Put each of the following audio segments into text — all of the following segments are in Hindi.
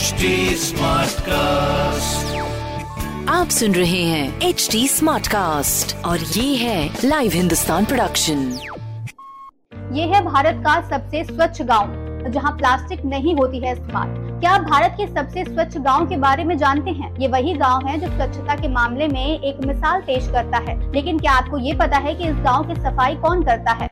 HD Smartcast. आप सुन रहे हैं एच डी स्मार्ट कास्ट और ये है लाइव हिंदुस्तान प्रोडक्शन ये है भारत का सबसे स्वच्छ गाँव जहाँ प्लास्टिक नहीं होती है इस्तेमाल। क्या आप भारत के सबसे स्वच्छ गाँव के बारे में जानते हैं? ये वही गाँव है जो स्वच्छता के मामले में एक मिसाल पेश करता है। लेकिन क्या आपको ये पता है कि इस गाँव की सफ़ाई कौन करता है?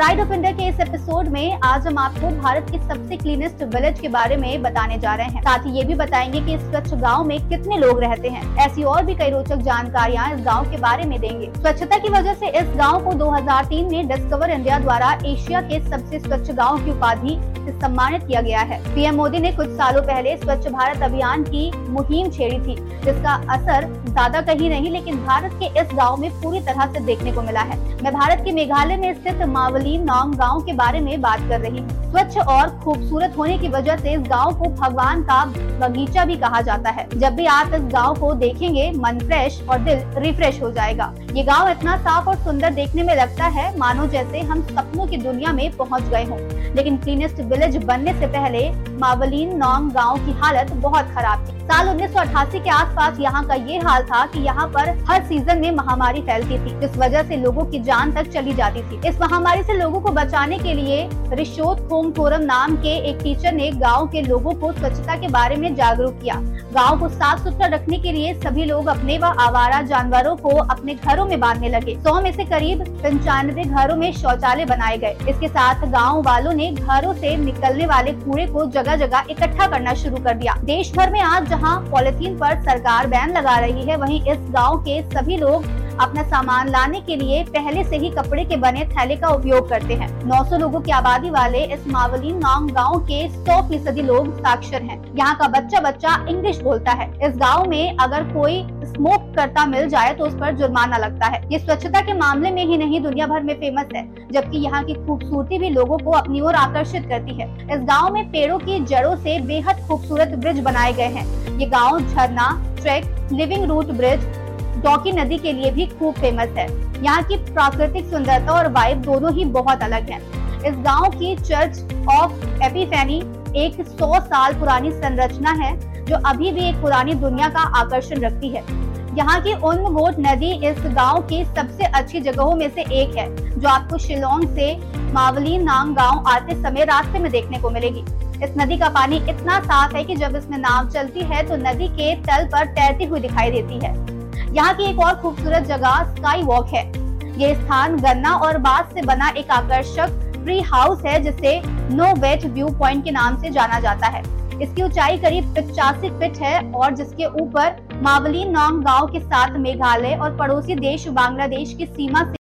प्राइड ऑफ़ इंडिया के इस एपिसोड में आज हम आपको भारत के सबसे क्लीनेस्ट विलेज के बारे में बताने जा रहे हैं। साथ ही ये भी बताएँगे कि इस स्वच्छ गाँव में कितने लोग रहते हैं। ऐसी और भी कई रोचक जानकारियाँ इस गाँव के बारे में देंगे। स्वच्छता की वजह से इस गाँव को 2003 में डिस्कवर इंडिया द्वारा एशिया के सबसे स्वच्छ गाँव की उपाधि से सम्मानित किया गया है। पीएम मोदी ने कुछ सालों पहले स्वच्छ भारत अभियान की मुहिम छेड़ी थी, जिसका असर ज़्यादा कहीं नहीं, लेकिन भारत के इस गाँव में पूरी तरह ऐसी देखने को मिला है। मैं भारत के मेघालय में स्थित मावली नौंग गाँव के बारे में बात कर रही हूँ। स्वच्छ और खूबसूरत होने की वजह से इस गाँव को भगवान का बगीचा भी कहा जाता है। जब भी आप इस गाँव को देखेंगे, मन फ्रेश और दिल रिफ्रेश हो जाएगा। ये गाँव इतना साफ़ और सुंदर देखने में लगता है, मानो जैसे हम सपनों की दुनिया में पहुँच गए हों। लेकिन क्लीनेस्ट विलेज बनने से पहले मावलीन नौंग गाँव की हालत बहुत खराब थी। साल 1988 के आसपास यहाँ का ये हाल था कि यहाँ पर हर सीज़न में महामारी फैलती थी, जिस वजह से लोगों की जान तक चली जाती थी। इस महामारी से लोगों को बचाने के लिए रिशोत खोंगथोरम नाम के एक टीचर ने गाँव के लोगों को स्वच्छता के बारे में जागरूक किया। गाँव को साफ़ सुथरा रखने के लिए सभी लोग अपने व आवारा जानवरों को अपने घरों में बांधने लगे। सौ में से करीब पंचानवे घरों में शौचालय बनाए गए। इसके साथ गाँव वालों ने घरों से निकलने वाले कूड़े को जगह जगह जगह इकट्ठा करना शुरू कर दिया। देश भर में आज जहाँ पॉलिथीन पर सरकार बैन लगा रही है, वहीं इस गाँव के सभी लोग अपना सामान लाने के लिए पहले से ही कपड़े के बने थैले का उपयोग करते हैं। 900 लोगों की आबादी वाले इस मावली नाम गाँव के 100 फ़ीसदी लोग साक्षर हैं। यहाँ का बच्चा बच्चा इंग्लिश बोलता है। इस गाँव में अगर कोई स्मोक करता मिल जाए तो उस पर जुर्माना लगता है। ये स्वच्छता के मामले में ही नहीं, दुनिया भर में फ़ेमस है, जबकि यहाँ की खूबसूरती भी लोगों को अपनी ओर आकर्षित करती है। इस गाँव में पेड़ों की जड़ों से बेहद खूबसूरत ब्रिज बनाए गए हैं। ये गाँव झरना, track living root bridge Dawki नदी के लिए भी खूब फ़ेमस है। यहाँ की प्राकृतिक सुंदरता और वाइब दोनों ही बहुत अलग है। इस गाँव की चर्च ऑफ़ एपिफेनी एक 100 साल पुरानी संरचना है, जो अभी भी एक पुरानी दुनिया का आकर्षण रखती है। यहाँ की उनगोट नदी इस गाँव की सबसे अच्छी जगहों में से एक है, जो आपको शिलोंग से मावली नाम गाँव आते समय रास्ते में देखने को मिलेगी। इस नदी का पानी इतना साफ़ है कि जब इसमें नाव चलती है तो नदी के तल पर तैरती हुई दिखाई देती है। यहाँ की एक और खूबसूरत जगह स्काई वॉक है। ये स्थान गन्ना और बाँस से बना एक आकर्षक ट्री हाउस है, जिसे नो वेट व्यू पॉइंट के नाम से जाना जाता है। इसकी ऊंचाई करीब पिचासी फिट है और जिसके ऊपर मावली नॉन्ग गाँव के साथ मेघालय और पड़ोसी देश बांग्लादेश की सीमा से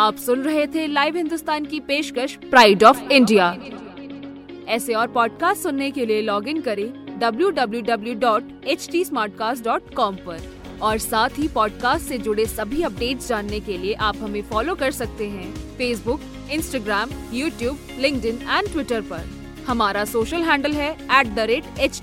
आप सुन रहे थे लाइव हिंदुस्तान की पेशकश प्राइड ऑफ़ इंडिया ऐसे और पॉडकास्ट सुनने के लिए लॉग इन करें www.htsmartcast.com पर। और साथ ही पॉडकास्ट से जुड़े सभी अपडेट्स जानने के लिए आप हमें फॉलो कर सकते हैं। Facebook Instagram YouTube link and Twitter पर। हमारा सोशल हैंडल है एट द रेट एच